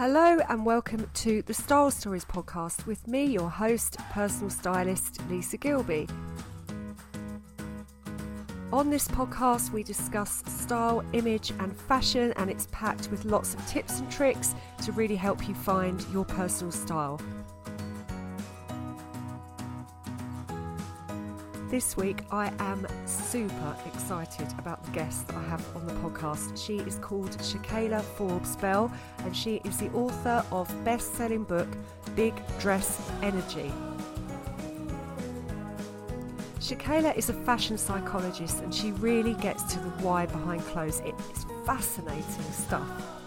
Hello and welcome to the Style Stories podcast with me, your host, personal stylist Lisa Gilby. On this podcast, we discuss style, image, and fashion, and it's packed with lots of tips and tricks to really help you find your personal style. This week, I am super excited about the guest that I have on the podcast. She is called Shakaila Forbes Bell, and she is the author of best-selling book Big Dress Energy. Shakaila is a fashion psychologist, and she really gets to the why behind clothes. It is fascinating stuff.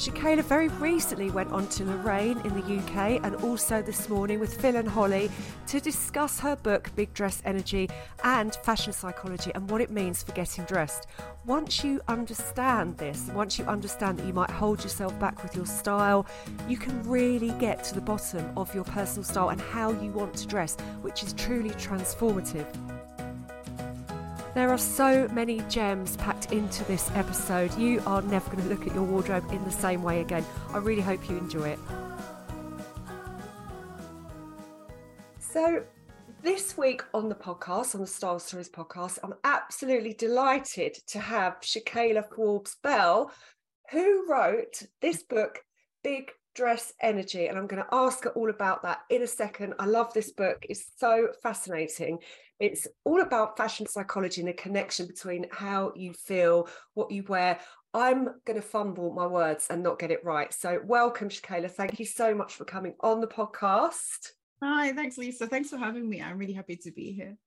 Shakaila very recently went on to Lorraine in the UK and also this morning with Phil and Holly to discuss her book Big Dress Energy and fashion psychology and what it means for getting dressed. Once you understand this, once you understand that you might hold yourself back with your style, you can really get to the bottom of your personal style and how you want to dress, which is truly transformative. There are so many gems packed into this episode. You are never going to look at your wardrobe in the same way again. I really hope you enjoy it. So, this week on the podcast, on the Style Stories podcast, I'm absolutely delighted to have Shakaila Forbes Bell, who wrote this book, Big Dress Energy. And I'm going to ask her all about that in a second. I love this book, it's so fascinating. It's all about fashion psychology and the connection between how you feel, what you wear. I'm going to fumble my words and not get it right. So, welcome, Shakaila. Thank you so much for coming on the podcast. Hi, thanks, Lisa. Thanks for having me. I'm really happy to be here.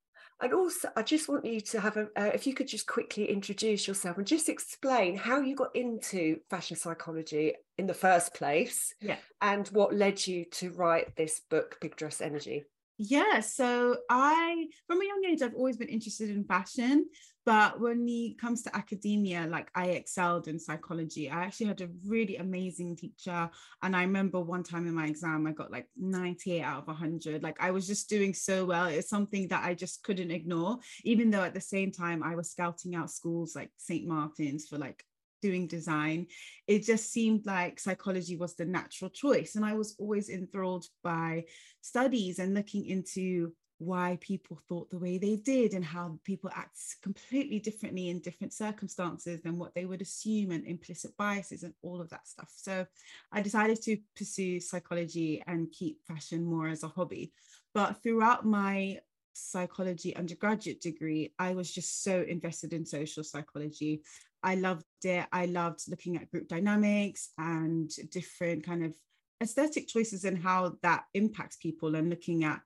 And also, I just want you to have a, uh, if you could just quickly introduce yourself and just explain how you got into fashion psychology in the first place. Yeah. And what led you to write this book, Big Dress Energy. Yeah, so I, from a young age, I've always been interested in fashion. But when it comes to academia, like I excelled in psychology. I actually had a really amazing teacher. And I remember one time in my exam, I got like 98 out of 100. Like I was just doing so well. It's something that I just couldn't ignore, even though at the same time I was scouting out schools like St. Martin's for like doing design, it just seemed like psychology was the natural choice. And I was always enthralled by studies and looking into why people thought the way they did and how people act completely differently in different circumstances than what they would assume and implicit biases and all of that stuff. So I decided to pursue psychology and keep fashion more as a hobby. But throughout my psychology undergraduate degree, I was just so invested in social psychology. I loved it. I loved looking at group dynamics and different kind of aesthetic choices and how that impacts people and looking at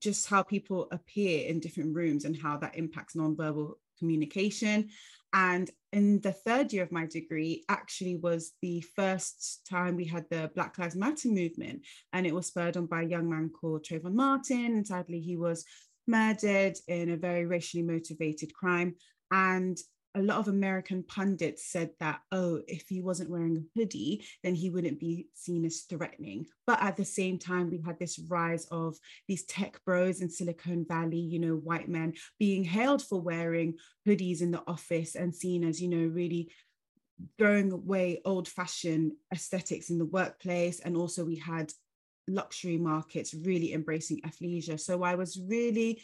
just how people appear in different rooms and how that impacts nonverbal communication. And in the third year of my degree, actually was the first time we had the Black Lives Matter movement. And it was spurred on by a young man called Trayvon Martin. And sadly, he was murdered in a very racially motivated crime. And a lot of American pundits said that, oh, if he wasn't wearing a hoodie, then he wouldn't be seen as threatening. But at the same time, we had this rise of these tech bros in Silicon Valley, you know, white men being hailed for wearing hoodies in the office and seen as, you know, really throwing away old fashioned aesthetics in the workplace. And also, we had luxury markets really embracing athleisure. So I was really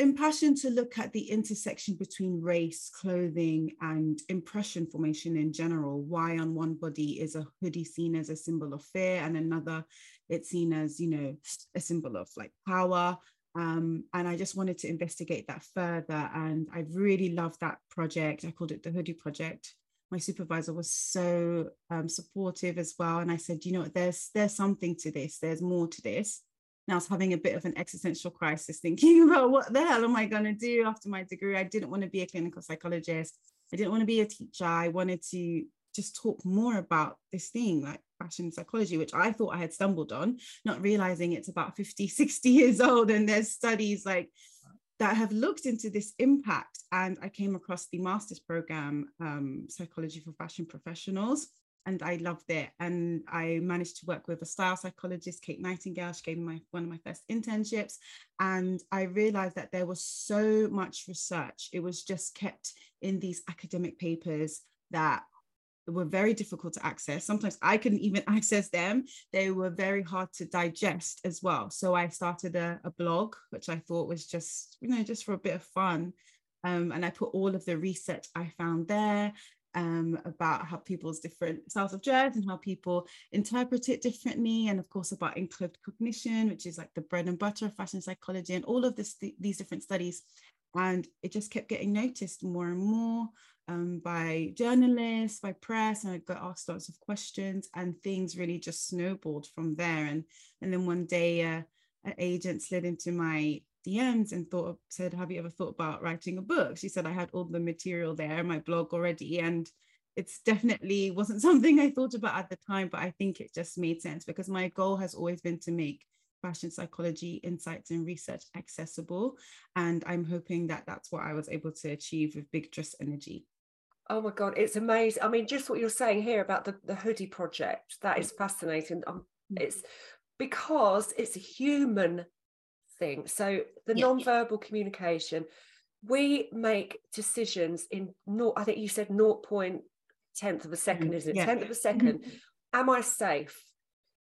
impassioned to look at the intersection between race, clothing, and impression formation in general. Why on one body is a hoodie seen as a symbol of fear, and another it's seen as, you know, a symbol of like power. Um, and I just wanted to investigate that further. And I really loved that project. I called it the Hoodie Project. My supervisor was so um, supportive as well. And I said, you know, there's there's something to this. There's more to this. And I was having a bit of an existential crisis, thinking about what the hell am I going to do after my degree? I didn't want to be a clinical psychologist. I didn't want to be a teacher. I wanted to just talk more about this thing like fashion psychology, which I thought I had stumbled on, not realizing it's about 50, 60 years old. And there's studies like that have looked into this impact. And I came across the master's program, um, Psychology for Fashion Professionals and I loved it. And I managed to work with a style psychologist, Kate Nightingale. She gave me my, one of my first internships. And I realized that there was so much research. It was just kept in these academic papers that were very difficult to access. Sometimes I couldn't even access them. They were very hard to digest as well. So I started a, a blog, which I thought was just, you know, just for a bit of fun. Um, and I put all of the research I found there um, about how people's different styles of dress and how people interpret it differently. And of course, about enclothed cognition, which is like the bread and butter of fashion psychology, and all of this, th- these different studies. And it just kept getting noticed more and more um, by journalists, by press, and I got asked lots of questions, and things really just snowballed from there. And and then one day, uh, an agent slid into my DMs and thought said, "Have you ever thought about writing a book?" She said, "I had all the material there, my blog already, and it's definitely wasn't something I thought about at the time, but I think it just made sense because my goal has always been to make fashion psychology insights and research accessible, and I'm hoping that that's what I was able to achieve with Big Dress Energy. Oh my God, it's amazing. I mean, just what you're saying here about the, the hoodie project, that is fascinating. Um, it's because it's a human thing. So the yeah. non-verbal communication, we make decisions in not, I think you said 0.10 of a second, mm, isn't it? Yeah. Tenth of a 2nd mm-hmm. Am I safe?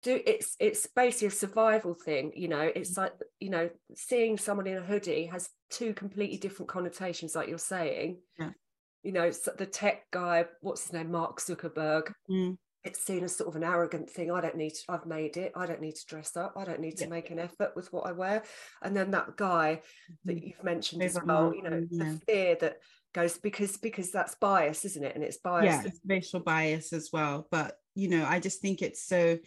Do it's it's basically a survival thing, you know. It's mm. like you know, seeing someone in a hoodie has two completely different connotations, like you're saying. Yeah. You know, the tech guy, what's his name, Mark Zuckerberg. Mm it's seen as sort of an arrogant thing. I don't need to, I've made it. I don't need to dress up. I don't need to yeah. make an effort with what I wear. And then that guy that mm-hmm. you've mentioned as well, you know, yeah. the fear that goes because because that's bias, isn't it? And it's bias. Yeah, it's racial bias as well. But you know, I just think it's so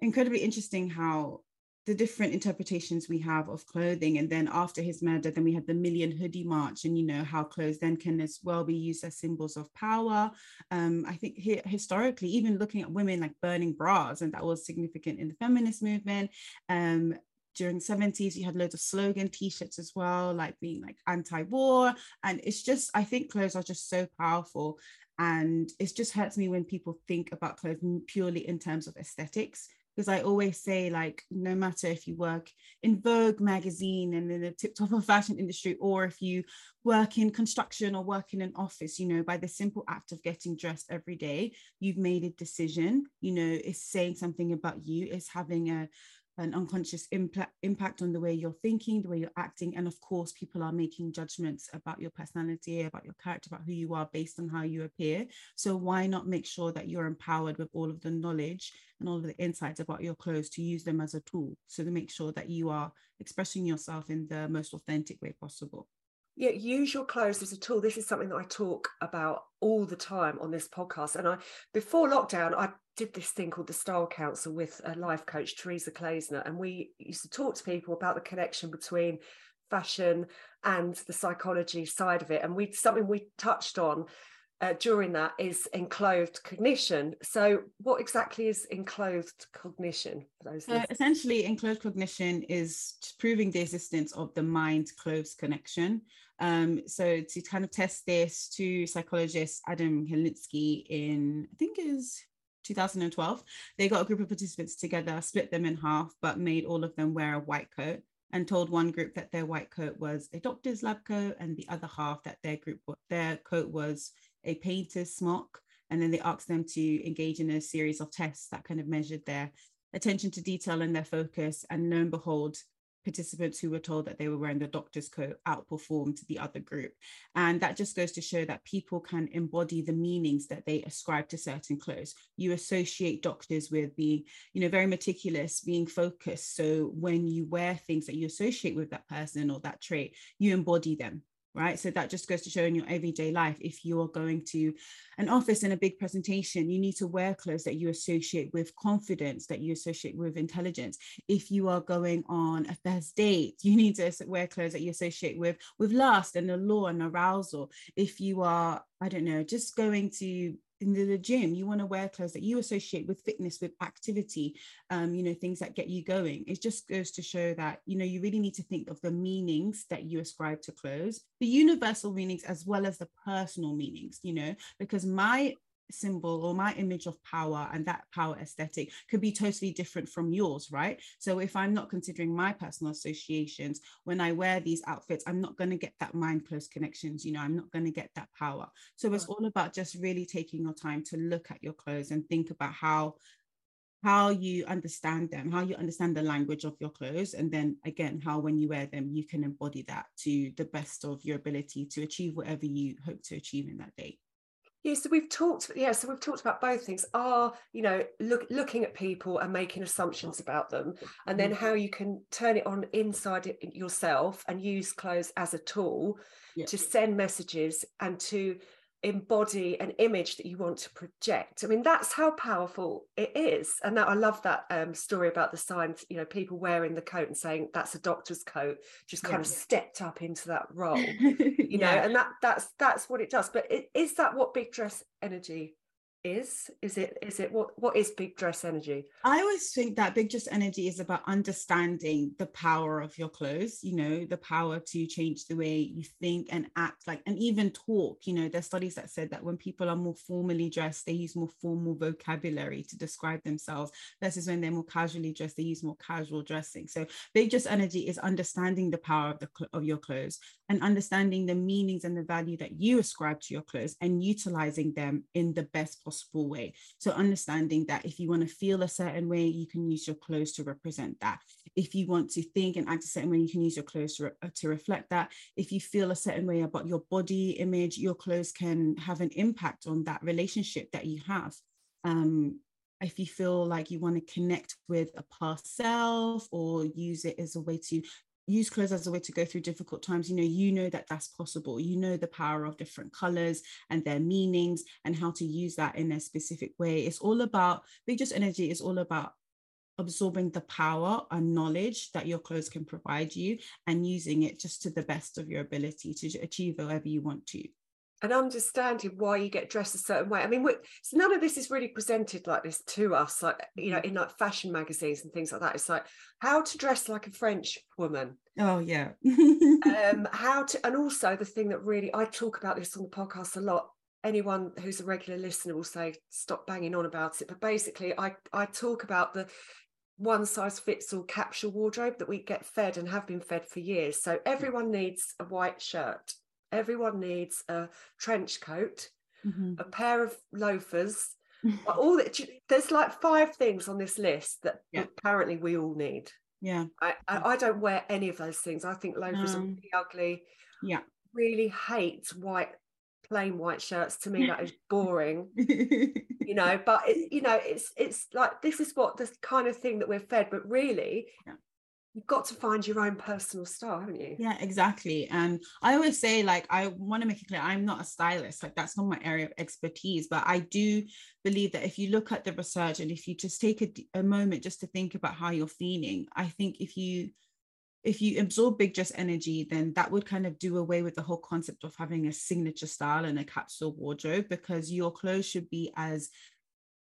incredibly interesting how the different interpretations we have of clothing. And then after his murder, then we had the Million Hoodie March, and you know how clothes then can as well be used as symbols of power. Um, I think he, historically, even looking at women like burning bras, and that was significant in the feminist movement. Um, during the 70s you had loads of slogan t-shirts as well like being like anti-war and it's just i think clothes are just so powerful and it just hurts me when people think about clothes purely in terms of aesthetics because I always say, like, no matter if you work in Vogue magazine and in the tip top of fashion industry, or if you work in construction or work in an office, you know, by the simple act of getting dressed every day, you've made a decision, you know, it's saying something about you, it's having a an unconscious impact impact on the way you're thinking, the way you're acting, and of course, people are making judgments about your personality, about your character, about who you are based on how you appear. So why not make sure that you're empowered with all of the knowledge and all of the insights about your clothes to use them as a tool, so to make sure that you are expressing yourself in the most authentic way possible yeah use your clothes as a tool. This is something that i talk about all the time on this podcast. And i before lockdown i did this thing called the style council with a life coach teresa Klaesner, and we used to talk to people about the connection between fashion and the psychology side of it. And we something we touched on uh, during that is enclothed cognition. So, what exactly is enclothed cognition? So essentially, enclothed cognition is proving the existence of the mind clothes connection. Um, so, to kind of test this, to psychologist Adam Galinsky in, I think is 2012, they got a group of participants together, split them in half, but made all of them wear a white coat and told one group that their white coat was a doctor's lab coat and the other half that their group their coat was a painter's smock, and then they asked them to engage in a series of tests that kind of measured their attention to detail and their focus. And lo and behold, participants who were told that they were wearing the doctor's coat outperformed the other group. And that just goes to show that people can embody the meanings that they ascribe to certain clothes. You associate doctors with being, you know, very meticulous, being focused. So when you wear things that you associate with that person or that trait, you embody them right? So that just goes to show in your everyday life, if you are going to an office in a big presentation, you need to wear clothes that you associate with confidence, that you associate with intelligence. If you are going on a first date, you need to wear clothes that you associate with with lust and allure and arousal. If you are, I don't know, just going to in the gym you want to wear clothes that you associate with fitness with activity um, you know things that get you going. It just goes to show that you know you really need to think of the meanings that you ascribe to clothes the universal meanings as well as the personal meanings you know because my symbol or my image of power and that power aesthetic could be totally different from yours, right? So if I'm not considering my personal associations, when I wear these outfits, I'm not going to get that mind clothes connections, you know, I'm not going to get that power. So it's all about just really taking your time to look at your clothes and think about how how you understand them, how you understand the language of your clothes, and then again, how when you wear them, you can embody that to the best of your ability to achieve whatever you hope to achieve in that day. Yeah, so we've talked. Yeah, so we've talked about both things. Are you know look looking at people and making assumptions about them, and then mm. how you can turn it on inside yourself and use clothes as a tool yeah. to send messages and to embody an image that you want to project. I mean, that's how powerful it is. And that I love that um, story about the signs, you know, people wearing the coat and saying that's a doctor's coat, just kind yeah. of stepped up into that role, you yeah. know, and that that's that's what it does. But it, is that what big dress energy is? Is it is it what what is big dress energy? I always think that big dress energy is about understanding the power of your clothes you know the power to change the way you think and act like and even talk. You know there's studies that said that when people are more formally dressed they use more formal vocabulary to describe themselves versus when they're more casually dressed they use more casual dressing. So big dress energy is understanding the power of the of your clothes and understanding the meanings and the value that you ascribe to your clothes and utilizing them in the best possible way. So, understanding that if you want to feel a certain way, you can use your clothes to represent that. If you want to think and act a certain way, you can use your clothes to, re- uh, to reflect that. If you feel a certain way about your body image, your clothes can have an impact on that relationship that you have. Um, if you feel like you want to connect with a past self or use it as a way to use clothes as a way to go through difficult times. You know you know that that's possible. You know the power of different colors and their meanings and how to use that in a specific way. It's all about dress energy is all about absorbing the power and knowledge that your clothes can provide you and using it just to the best of your ability to achieve whatever you want to and understanding why you get dressed a certain way. I mean, so none of this is really presented like this to us, like you know, mm-hmm. in like fashion magazines and things like that. It's like how to dress like a French woman. Oh yeah. um, how to, and also the thing that really I talk about this on the podcast a lot. Anyone who's a regular listener will say stop banging on about it, but basically, I I talk about the one size fits all capsule wardrobe that we get fed and have been fed for years. So everyone needs a white shirt everyone needs a trench coat, mm-hmm. a pair of loafers. all that there's like five things on this list that yeah. apparently we all need. Yeah. I, I, I, don't wear any of those things. I think loafers are really ugly. Yeah. Really hate white plain white shirts to me that is boring you know but it, you know it's it's like this is what the kind of thing that we're fed but really yeah you've got to find your own personal style haven't you? Yeah exactly and i always say like i want to make it clear i'm not a stylist like that's not my area of expertise but i do believe that if you look at the research and if you just take a, a moment just to think about how you're feeling i think if you if you absorb big just energy, then that would kind of do away with the whole concept of having a signature style and a capsule wardrobe because your clothes should be as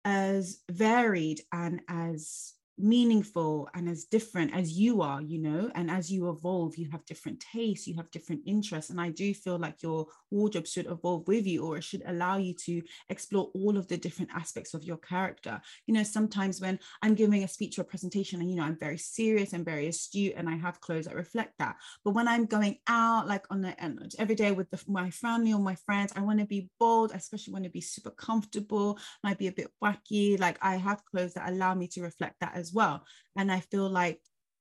as varied and as meaningful and as different as you are you know and as you evolve you have different tastes you have different interests. And i do feel like your wardrobe should evolve with you or it should allow you to explore all of the different aspects of your character. You know sometimes when i'm giving a speech or a presentation and you know i'm very serious and very astute and i have clothes that reflect that. But when i'm going out like on the every day with the, my family or my friends i want to be bold I especially want to be super comfortable might be a bit wacky. Like i have clothes that allow me to reflect that as as well. And i feel like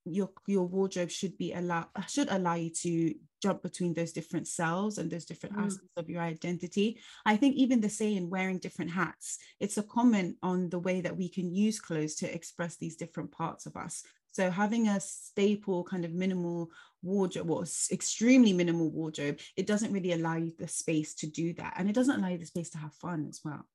your your wardrobe should be allow should allow you to jump between those different cells and those different mm. aspects of your identity. I think even the saying wearing different hats it's a comment on the way that we can use clothes to express these different parts of us. So having a staple kind of minimal wardrobe or extremely minimal wardrobe it doesn't really allow you the space to do that. And it doesn't allow you the space to have fun as well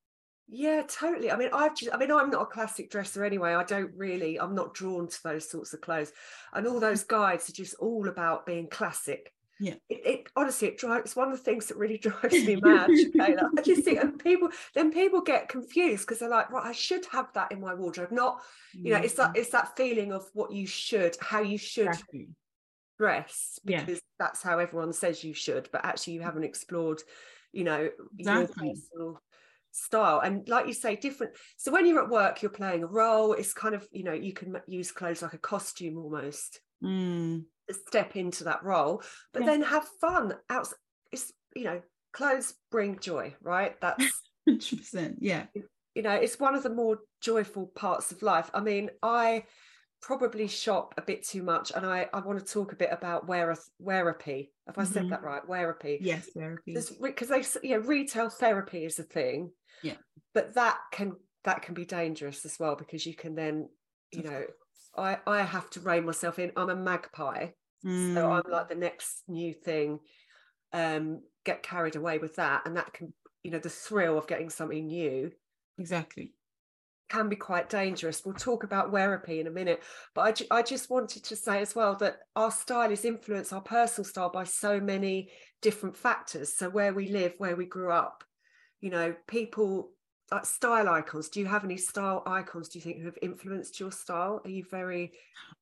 yeah, totally. I mean, I've just, I mean, I'm not a classic dresser anyway. I don't really, I'm not drawn to those sorts of clothes. And all mm. those guides are just all about being classic. Yeah. It, it honestly, it drives, it's one of the things that really drives me mad. I just think, and people, then people get confused because they're like, right, I should have that in my wardrobe. Not, you know, it's that, it's that feeling of what you should, how you should exactly. dress because yeah. that's how everyone says you should, but actually you haven't explored, you know, exactly. your personal style. And like you say different so when you're at work you're playing a role it's kind of you know you can use clothes like a costume almost mm. step into that role but yeah. then have fun out it's you know clothes bring joy right? That's 100% yeah. You know it's one of the more joyful parts of life. I mean i probably shop a bit too much and i i want to talk a bit about wear wearapy have i mm-hmm. said that right wearapy yes therapy because they you know retail therapy is a thing yeah but that can that can be dangerous as well because you can then you know i i have to rein myself in i'm a magpie mm. so i'm like the next new thing um get carried away with that and that can you know the thrill of getting something new exactly can be quite dangerous. We'll talk about wearapy in a minute, but I, ju- I just wanted to say as well that our style is influenced, our personal style, by so many different factors. So where we live, where we grew up, you know, people like style icons. Do you have any style icons? Do you think who have influenced your style? Are you very?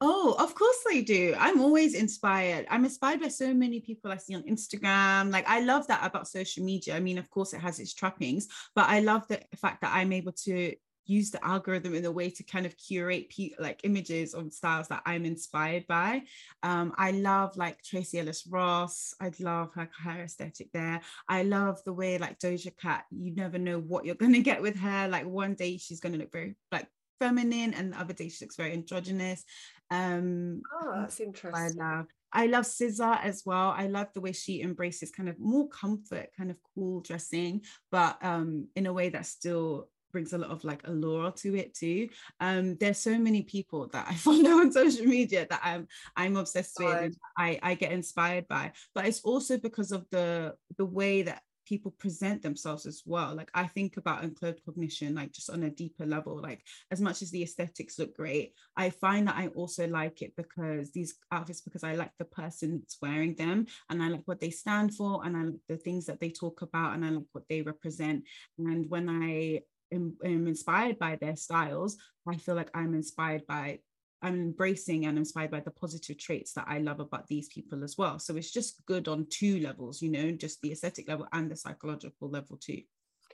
Oh, of course I do. I'm always inspired. I'm inspired by so many people I see on Instagram. Like I love that about social media. I mean, of course, it has its trappings, but I love the fact that I'm able to use the algorithm in a way to kind of curate pe- like images of styles that I'm inspired by. Um, I love like Tracee Ellis Ross. I love her, her aesthetic there. I love the way like Doja Cat, you never know what you're going to get with her. Like one day she's going to look very like feminine and the other day she looks very androgynous. Um, oh, that's interesting. I love I love SZA as well. I love the way she embraces kind of more comfort, kind of cool dressing, but um, in a way that's still brings a lot of like allure to it too. Um, there's so many people that I follow on social media that I'm I'm obsessed with. I I get inspired by, but it's also because of the the way that people present themselves as well. Like I think about enclothed cognition, like just on a deeper level. Like as much as the aesthetics look great, I find that I also like it because these outfits because I like the person that's wearing them and I like what they stand for and I like the things that they talk about and I like what they represent. And when I am, am inspired by their styles, I feel like I'm inspired by I'm embracing and inspired by the positive traits that I love about these people as well. So it's just good on two levels, you know, just the aesthetic level and the psychological level too.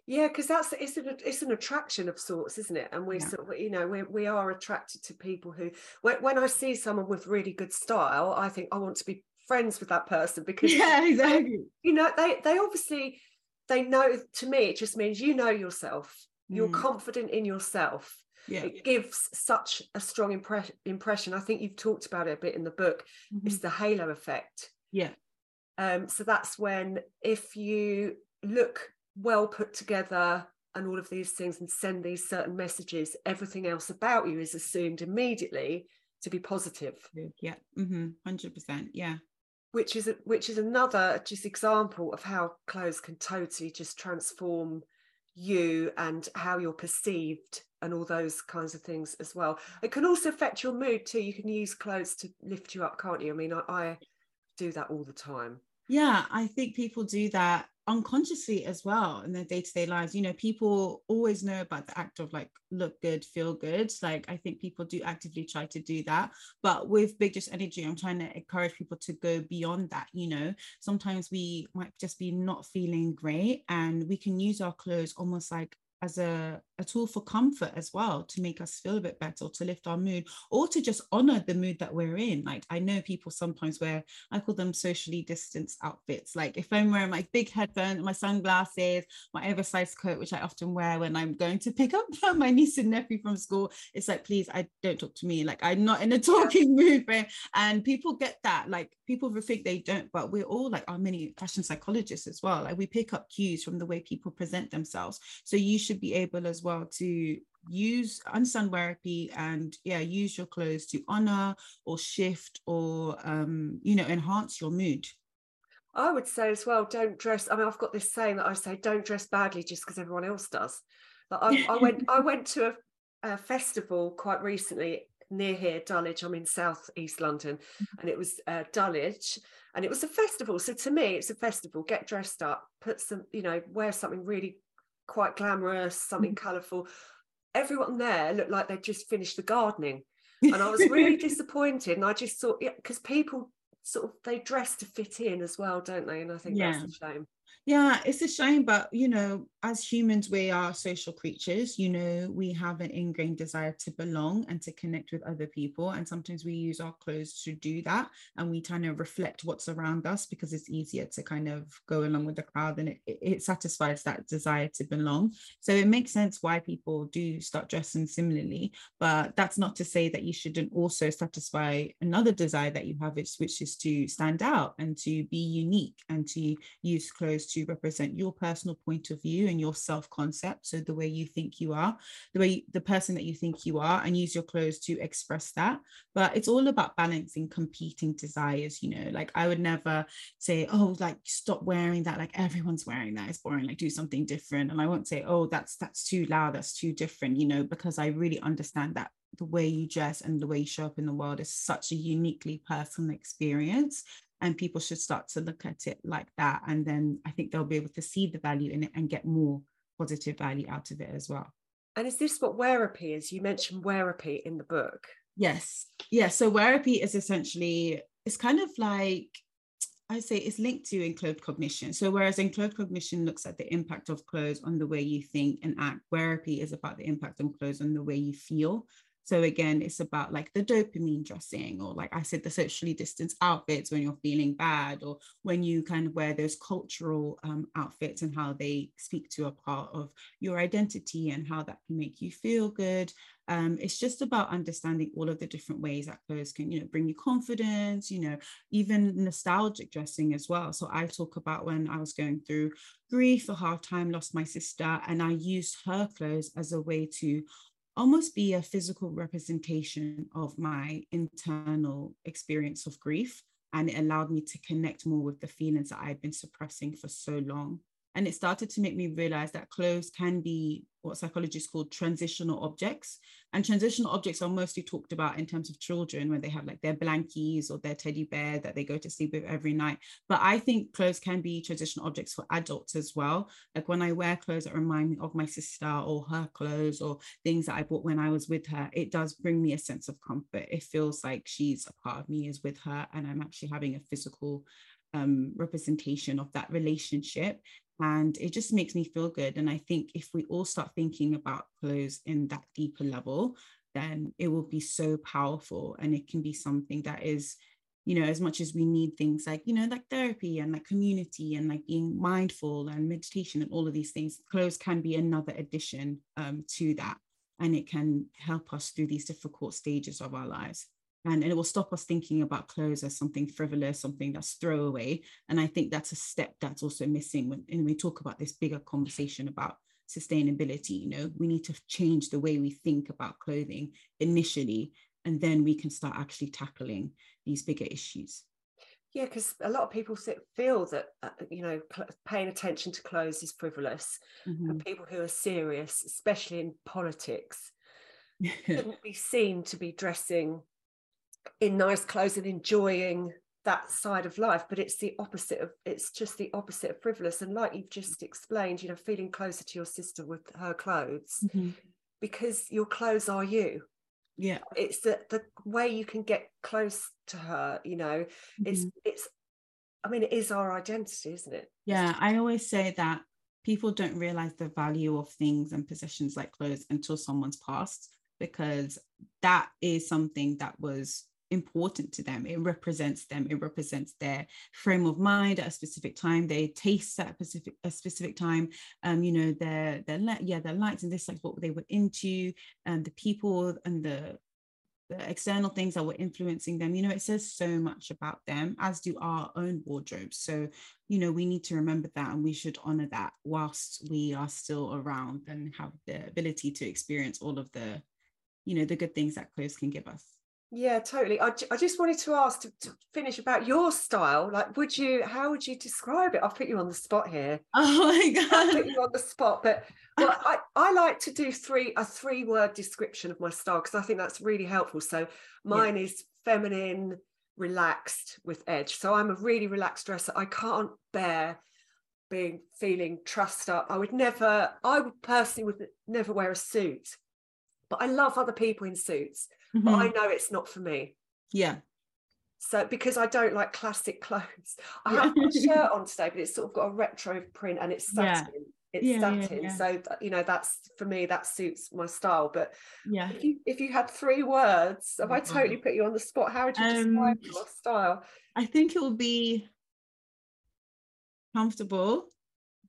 Yeah, because that's it's an it's an attraction of sorts, isn't it? And we yeah. sort of, you know we we are attracted to people who when, when I see someone with really good style, I think I want to be friends with that person because yeah, exactly. You know, they they obviously they know to me it just means you know yourself you're mm. confident in yourself. Yeah. it gives such a strong impre- impression. I think you've talked about it a bit in the book. Mm-hmm. it's the halo effect. Yeah. Um so that's when if you look well put together and all of these things and send these certain messages everything else about you is assumed immediately to be positive. Yeah. Mm-hmm. 100% yeah. Which is a, which is another just example of how clothes can totally just transform you and how you're perceived and all those kinds of things as well. It can also affect your mood too. You can use clothes to lift you up, can't you? I mean, I, I do that all the time. Yeah, I think people do that unconsciously as well in their day-to-day lives. You know people always know about the act of like look good feel good. Like i think people do actively try to do that. But with big dress energy i'm trying to encourage people to go beyond that you know? Sometimes we might just be not feeling great and we can use our clothes almost like as a, a tool for comfort as well to make us feel a bit better to lift our mood or to just honor the mood that we're in. Like i know people sometimes wear i call them socially distanced outfits. Like if i'm wearing my big headphones my sunglasses my oversized coat which i often wear when i'm going to pick up my niece and nephew from school it's like please i don't talk to me. Like i'm not in a talking mood and people get that. Like people think they don't but we're all like our many fashion psychologists as well. Like we pick up cues from the way people present themselves. So you should be able as well to use understand wearapy and yeah use your clothes to honor or shift or um you know enhance your mood I would say as well, don't dress. I mean, I've got this saying that I say, don't dress badly just because everyone else does. Like I, I went, I went to a, a, festival quite recently near here, Dulwich. I'm in South East London, mm-hmm. and it was uh, Dulwich, and it was a festival. So to me, it's a festival. Get dressed up, put some, you know, wear something really quite glamorous, something mm-hmm. colourful. Everyone there looked like they'd just finished the gardening. And I was really disappointed. And I just thought, yeah, because people sort of they dress to fit in as well, don't they? And I think yeah. that's a shame. Yeah, it's a shame, but you know, as humans, we are social creatures. You know, we have an ingrained desire to belong and to connect with other people. And sometimes we use our clothes to do that. And we kind of reflect what's around us because it's easier to kind of go along with the crowd and it, it satisfies that desire to belong. So it makes sense why people do start dressing similarly. But that's not to say that you shouldn't also satisfy another desire that you have, which is to stand out and to be unique and to use clothes to represent your personal point of view and your self concept. So, the way you think you are, the way the person that you think you are, and use your clothes to express that. But it's all about balancing competing desires. You know, like I would never say, oh, like stop wearing that. Like everyone's wearing that. It's boring. Like do something different. And I won't say, oh, that's that's too loud. That's too different. You know, because I really understand that the way you dress and the way you show up in the world is such a uniquely personal experience and people should start to look at it like that and then i think they'll be able to see the value in it and get more positive value out of it as well and is this what wearapy is you mentioned wearapy in the book yes yeah so wearapy is essentially it's kind of like I say it's linked to enclothed cognition. So whereas enclothed cognition looks at the impact of clothes on the way you think and act, wearapy is about the impact on clothes on the way you feel. So again, it's about like the dopamine dressing, or like I said, the socially distanced outfits when you're feeling bad, or when you kind of wear those cultural um, outfits and how they speak to a part of your identity and how that can make you feel good. Um, it's just about understanding all of the different ways that clothes can, you know, bring you confidence, you know, even nostalgic dressing as well. So I talk about when I was going through grief, a hard time, lost my sister, and I used her clothes as a way to almost be a physical representation of my internal experience of grief. And it allowed me to connect more with the feelings that I had been suppressing for so long. And it started to make me realize that clothes can be what psychologists call transitional objects. And transitional objects are mostly talked about in terms of children when they have like their blankies or their teddy bear that they go to sleep with every night. But I think clothes can be transitional objects for adults as well. Like when I wear clothes that remind me of my sister or her clothes or things that I bought when I was with her, it does bring me a sense of comfort. It feels like she's a part of me is with her and I'm actually having a physical um, representation of that relationship and it just makes me feel good. And i think if we all start thinking about clothes in that deeper level then it will be so powerful. And it can be something that is you know as much as we need things like you know like therapy and like community and like being mindful and meditation and all of these things clothes can be another addition um, to that. And it can help us through these difficult stages of our lives and, and it will stop us thinking about clothes as something frivolous, something that's throwaway. And I think that's a step that's also missing when, when we talk about this bigger conversation about sustainability. You know, we need to change the way we think about clothing initially, and then we can start actually tackling these bigger issues. Yeah, because a lot of people feel that uh, you know paying attention to clothes is frivolous, mm-hmm. and people who are serious, especially in politics, shouldn't be seen to be dressing in nice clothes and enjoying that side of life but it's the opposite of it's just the opposite of frivolous and like you've just explained you know feeling closer to your sister with her clothes mm-hmm. because your clothes are you yeah it's the the way you can get close to her you know mm-hmm. it's it's i mean it is our identity isn't it yeah i always say that people don't realize the value of things and possessions like clothes until someone's passed because that is something that was important to them. It represents them. It represents their frame of mind at a specific time. They taste at a specific a specific time. Um you know their their yeah their likes and dislikes what they were into and the people and the the external things that were influencing them. You know it says so much about them as do our own wardrobes. So you know we need to remember that and we should honor that whilst we are still around and have the ability to experience all of the you know the good things that clothes can give us yeah, totally. I, I just wanted to ask to, to, finish about your style. Like, would you, how would you describe it? I'll put you on the spot here. Oh my God. I'll put you on the spot. But well, I, I like to do three, a three word description of my style because I think that's really helpful. So mine yeah. is feminine, relaxed with edge. So I'm a really relaxed dresser. I can't bear being feeling trussed up. I would never, I would personally would never wear a suit, but I love other people in suits mm-hmm. but I know it's not for me. Yeah. So because I don't like classic clothes, I have my shirt on today, but it's sort of got a retro print and it's satin. Yeah. It's yeah, satin. Yeah, so you know, that's for me, that suits my style. But yeah, if you if you had three words, have I totally put you on the spot? How would you describe um, your style? I think it will be comfortable.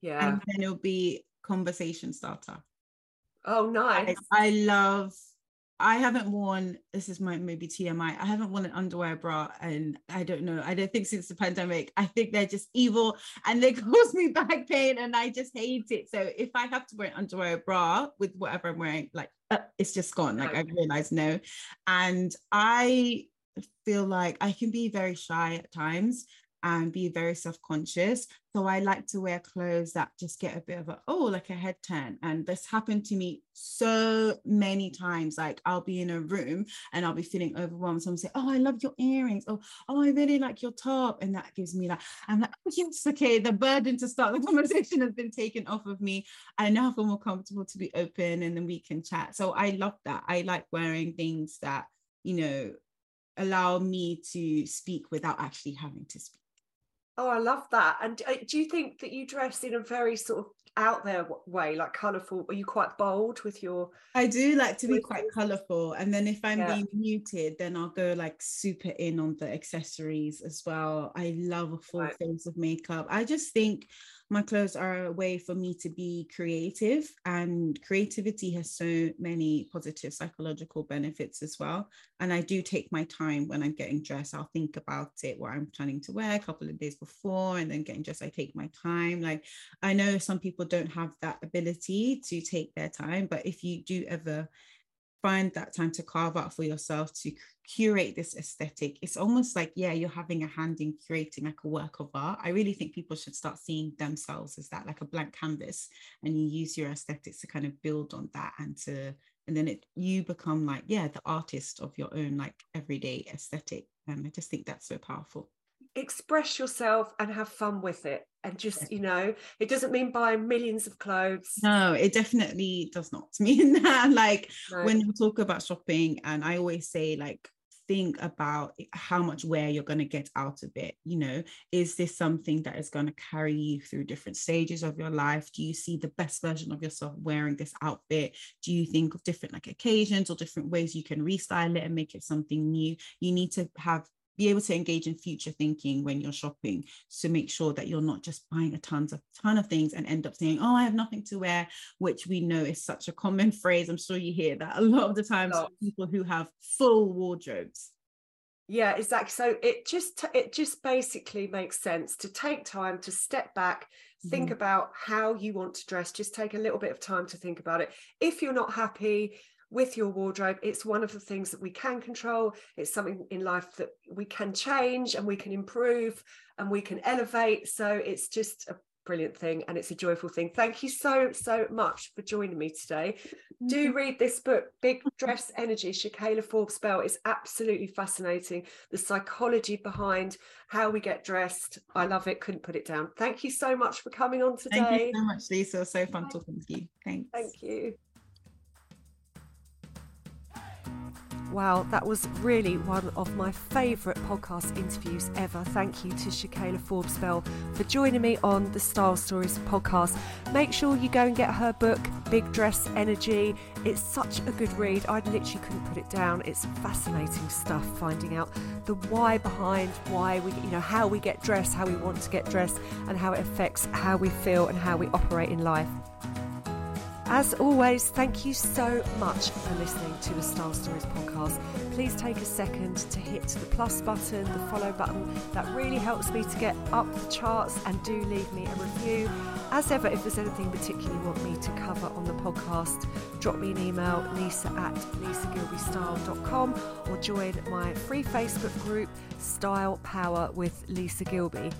Yeah. And then it'll be conversation starter. Oh, nice. I, I love I haven't worn this is my maybe TMI. I haven't worn an underwear bra and I don't know. I don't think since the pandemic. I think they're just evil and they cause me back pain and I just hate it. So if I have to wear an underwear bra with whatever I'm wearing, like uh, it's just gone. Like I realize no. And I feel like I can be very shy at times and be very self-conscious. So I like to wear clothes that just get a bit of a oh, like a head turn. And this happened to me so many times. Like I'll be in a room and I'll be feeling overwhelmed. Someone say, Oh, I love your earrings. Oh, oh, I really like your top. And that gives me like, I'm like, oh, yes, okay. The burden to start the conversation has been taken off of me. I now feel more comfortable to be open and then we can chat. So I love that. I like wearing things that, you know, allow me to speak without actually having to speak. Oh, I love that. And uh, do you think that you dress in a very sort of out there way, like colourful? Are you quite bold with your? I do like to be quite colourful, and then if I'm yeah. being muted, then I'll go like super in on the accessories as well. I love a full right. face of makeup. I just think my clothes are a way for me to be creative and creativity has so many positive psychological benefits as well. And i do take my time when i'm getting dressed. I'll think about it what i'm planning to wear a couple of days before and then getting dressed i take my time. Like i know some people don't have that ability to take their time but if you do ever find that time to carve out for yourself to curate this aesthetic it's almost like yeah you're having a hand in creating like a work of art. I really think people should start seeing themselves as that like a blank canvas and you use your aesthetics to kind of build on that and to and then it you become like yeah the artist of your own like everyday aesthetic. And i just think that's so powerful express yourself and have fun with it and just you know it doesn't mean buying millions of clothes. No it definitely does not mean that. Like no. when you talk about shopping and i always say like think about how much wear you're going to get out of it you know? Is this something that is going to carry you through different stages of your life? Do you see the best version of yourself wearing this outfit? Do you think of different like occasions or different ways you can restyle it and make it something new? You need to have be able to engage in future thinking when you're shopping. To make sure that you're not just buying a tons of ton of things and end up saying oh i have nothing to wear which we know is such a common phrase. I'm sure you hear that a lot of the times people who have full wardrobes. Yeah exactly. So it just it just basically makes sense to take time to step back think mm-hmm. about how you want to dress. Just take a little bit of time to think about it. If you're not happy with your wardrobe. It's one of the things that we can control. It's something in life that we can change and we can improve and we can elevate. So it's just a brilliant thing and it's a joyful thing. Thank you so, so much for joining me today. Do read this book, Big Dress Energy, Shakaila Forbes Bell. It's absolutely fascinating. The psychology behind how we get dressed. I love it. Couldn't put it down. Thank you so much for coming on today. Thank you so much, Lisa. So fun talking to you. Thanks. Thank you. Wow, that was really one of my favourite podcast interviews ever. Thank you to Shakaila Forbes Bell for joining me on the Style Stories podcast. Make sure you go and get her book, Big Dress Energy. It's such a good read. I literally couldn't put it down. It's fascinating stuff finding out the why behind why we, you know, how we get dressed, how we want to get dressed, and how it affects how we feel and how we operate in life. As always, thank you so much for listening to the Style Stories podcast. Please take a second to hit the plus button, the follow button. That really helps me to get up the charts and do leave me a review. As ever, if there's anything particular you want me to cover on the podcast, drop me an email, lisa at lisagilbystyle.com or join my free Facebook group, Style Power with Lisa Gilby.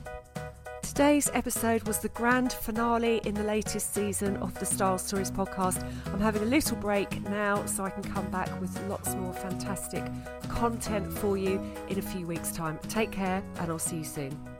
Today's episode was the grand finale in the latest season of the Style Stories podcast. I'm having a little break now so I can come back with lots more fantastic content for you in a few weeks' time. Take care, and I'll see you soon.